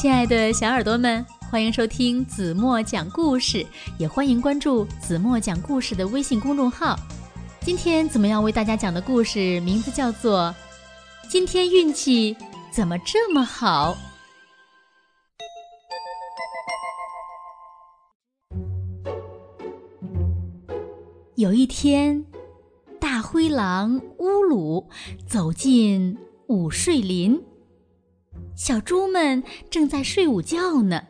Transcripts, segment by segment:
亲爱的小耳朵们，欢迎收听子墨讲故事，也欢迎关注子墨讲故事的微信公众号。今天怎么样为大家讲的故事名字叫做《今天运气怎么这么好》。有一天，大灰狼乌鲁走进午睡林。小猪们正在睡午觉呢。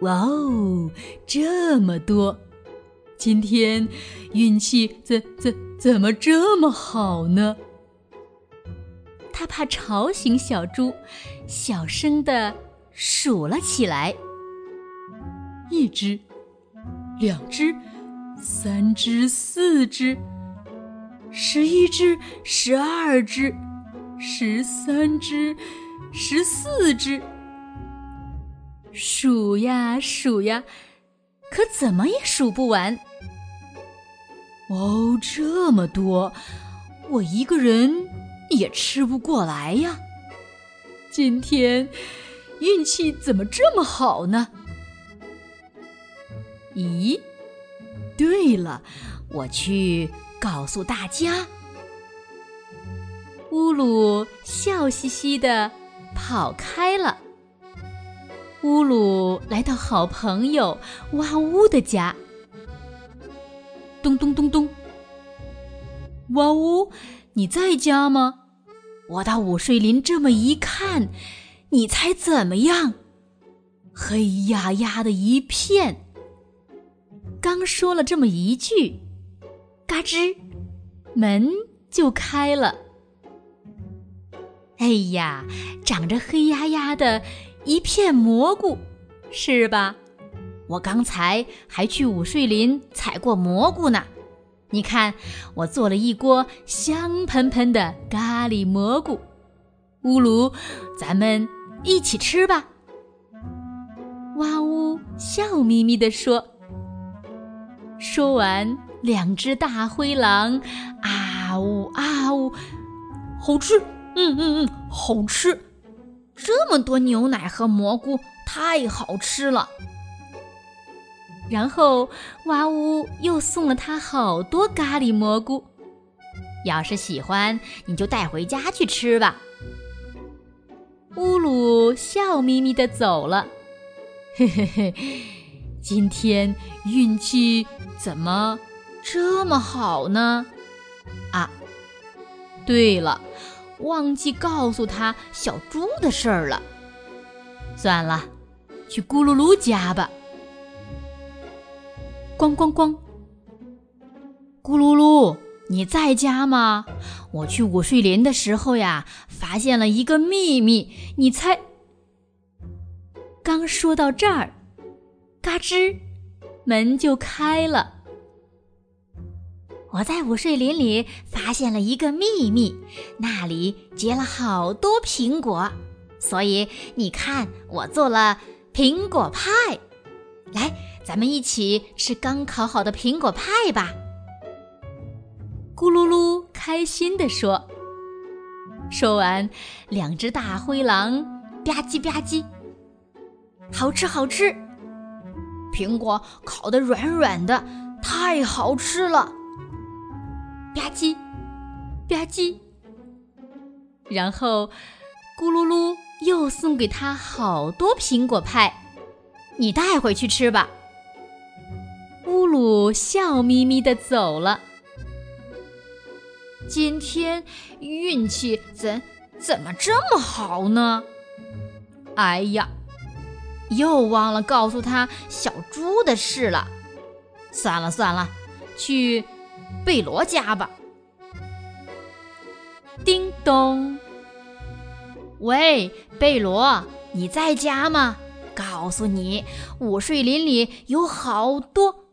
哇哦，这么多！今天运气怎怎怎么这么好呢？他怕吵醒小猪，小声的数了起来：一只，两只，三只，四只，十一只，十二只。十三只，十四只，数呀数呀，可怎么也数不完。哦，这么多，我一个人也吃不过来呀。今天运气怎么这么好呢？咦，对了，我去告诉大家。乌鲁笑嘻嘻地跑开了。乌鲁来到好朋友哇呜的家，咚咚咚咚。哇呜，你在家吗？我到午睡林这么一看，你猜怎么样？黑压压的一片。刚说了这么一句，嘎吱，门就开了。哎呀，长着黑压压的一片蘑菇，是吧？我刚才还去午睡林采过蘑菇呢。你看，我做了一锅香喷喷的咖喱蘑菇。乌鲁，咱们一起吃吧。哇呜，笑眯眯地说。说完，两只大灰狼啊呜啊呜，好吃。嗯嗯嗯，好吃！这么多牛奶和蘑菇，太好吃了。然后哇呜又送了他好多咖喱蘑菇，要是喜欢，你就带回家去吃吧。乌鲁笑眯眯的走了，嘿嘿嘿，今天运气怎么这么好呢？啊，对了。忘记告诉他小猪的事儿了。算了，去咕噜噜家吧。咣咣咣！咕噜噜，你在家吗？我去午睡林的时候呀，发现了一个秘密。你猜？刚说到这儿，嘎吱，门就开了。我在午睡林里发现了一个秘密，那里结了好多苹果，所以你看，我做了苹果派。来，咱们一起吃刚烤好的苹果派吧。咕噜噜开心地说。说完，两只大灰狼吧唧吧唧，好吃好吃，苹果烤得软软的，太好吃了。吧唧，吧唧，然后咕噜噜又送给他好多苹果派，你带回去吃吧。乌鲁笑眯眯的走了。今天运气怎怎么这么好呢？哎呀，又忘了告诉他小猪的事了。算了算了，去。贝罗家吧。叮咚，喂，贝罗，你在家吗？告诉你，午睡林里有好多。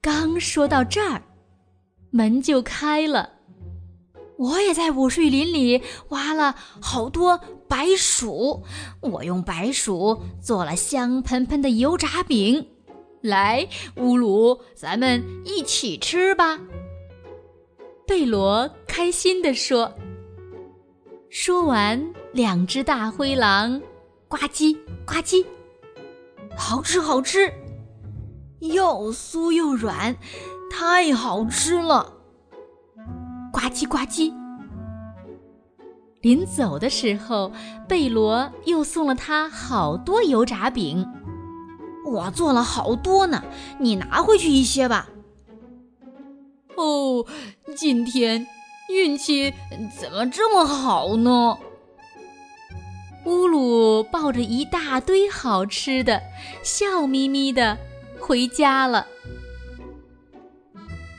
刚说到这儿，门就开了。我也在午睡林里挖了好多白薯，我用白薯做了香喷喷的油炸饼。来，乌鲁，咱们一起吃吧。贝罗开心地说：“说完，两只大灰狼呱唧呱唧，好吃好吃，又酥又软，太好吃了！呱唧呱唧。临走的时候，贝罗又送了他好多油炸饼。我做了好多呢，你拿回去一些吧。哦，今天运气怎么这么好呢？乌鲁抱着一大堆好吃的，笑眯眯的回家了。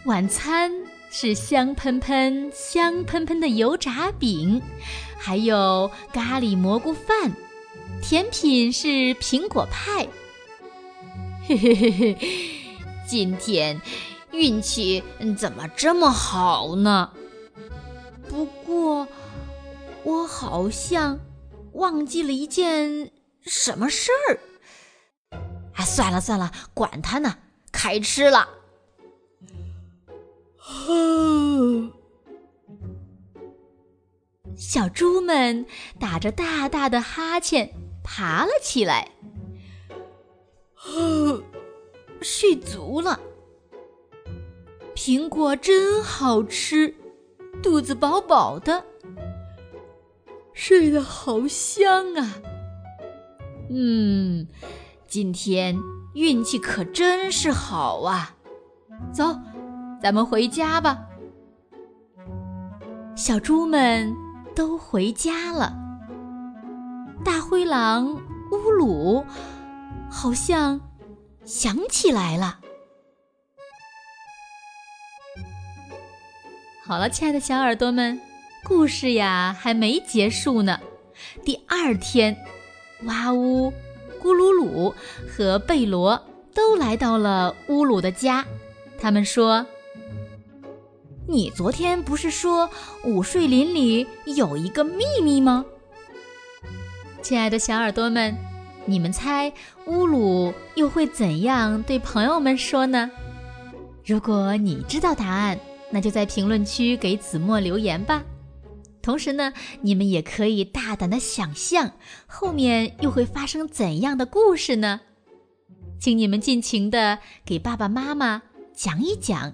晚餐是香喷喷、香喷喷的油炸饼，还有咖喱蘑菇饭，甜品是苹果派。嘿嘿嘿嘿，今天运气怎么这么好呢？不过，我好像忘记了一件什么事儿。哎，算了算了，管他呢，开吃了。小猪们打着大大的哈欠爬了起来。睡足了，苹果真好吃，肚子饱饱的，睡得好香啊！嗯，今天运气可真是好啊！走，咱们回家吧。小猪们都回家了，大灰狼乌鲁好像。想起来了。好了，亲爱的小耳朵们，故事呀还没结束呢。第二天，哇呜、咕噜噜和贝罗都来到了乌鲁的家。他们说：“你昨天不是说午睡林里有一个秘密吗？”亲爱的小耳朵们。你们猜乌鲁又会怎样对朋友们说呢？如果你知道答案，那就在评论区给子墨留言吧。同时呢，你们也可以大胆的想象后面又会发生怎样的故事呢？请你们尽情的给爸爸妈妈讲一讲。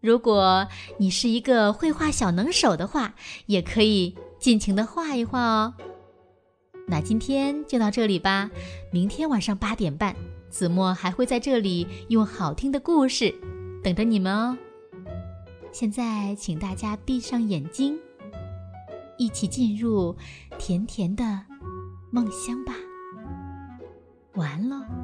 如果你是一个绘画小能手的话，也可以尽情的画一画哦。那今天就到这里吧，明天晚上八点半，子墨还会在这里用好听的故事等着你们哦。现在，请大家闭上眼睛，一起进入甜甜的梦乡吧。晚安喽。